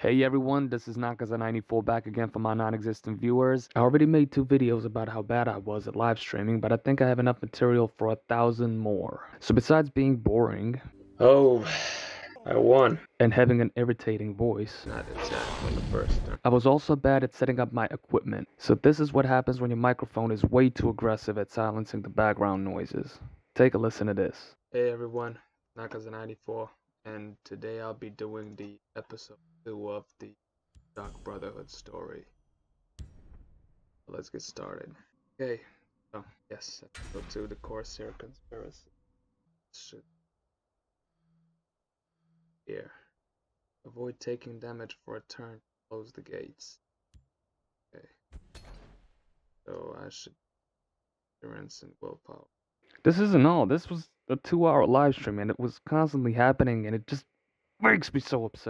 Hey everyone, this is Nakaza94 back again for my non-existent viewers. I already made two videos about how bad I was at live streaming, but I think I have enough material for a thousand more. So besides being boring Oh, I won. and having an irritating voice, Not exactly the first time. I was also bad at setting up my equipment. So this is what happens when your microphone is way too aggressive at silencing the background noises. Take a listen to this. Hey everyone, Nakaza94, and today I'll be doing the episode 2 of the Dark Brotherhood story. Let's get started. Okay, so yes, go to the Corsair Conspiracy. Should here. Avoid taking damage for a turn. Close the gates. Okay. So I should endurance and willpower. This isn't all. This was a two hour live stream and it was constantly happening and it just makes me so upset.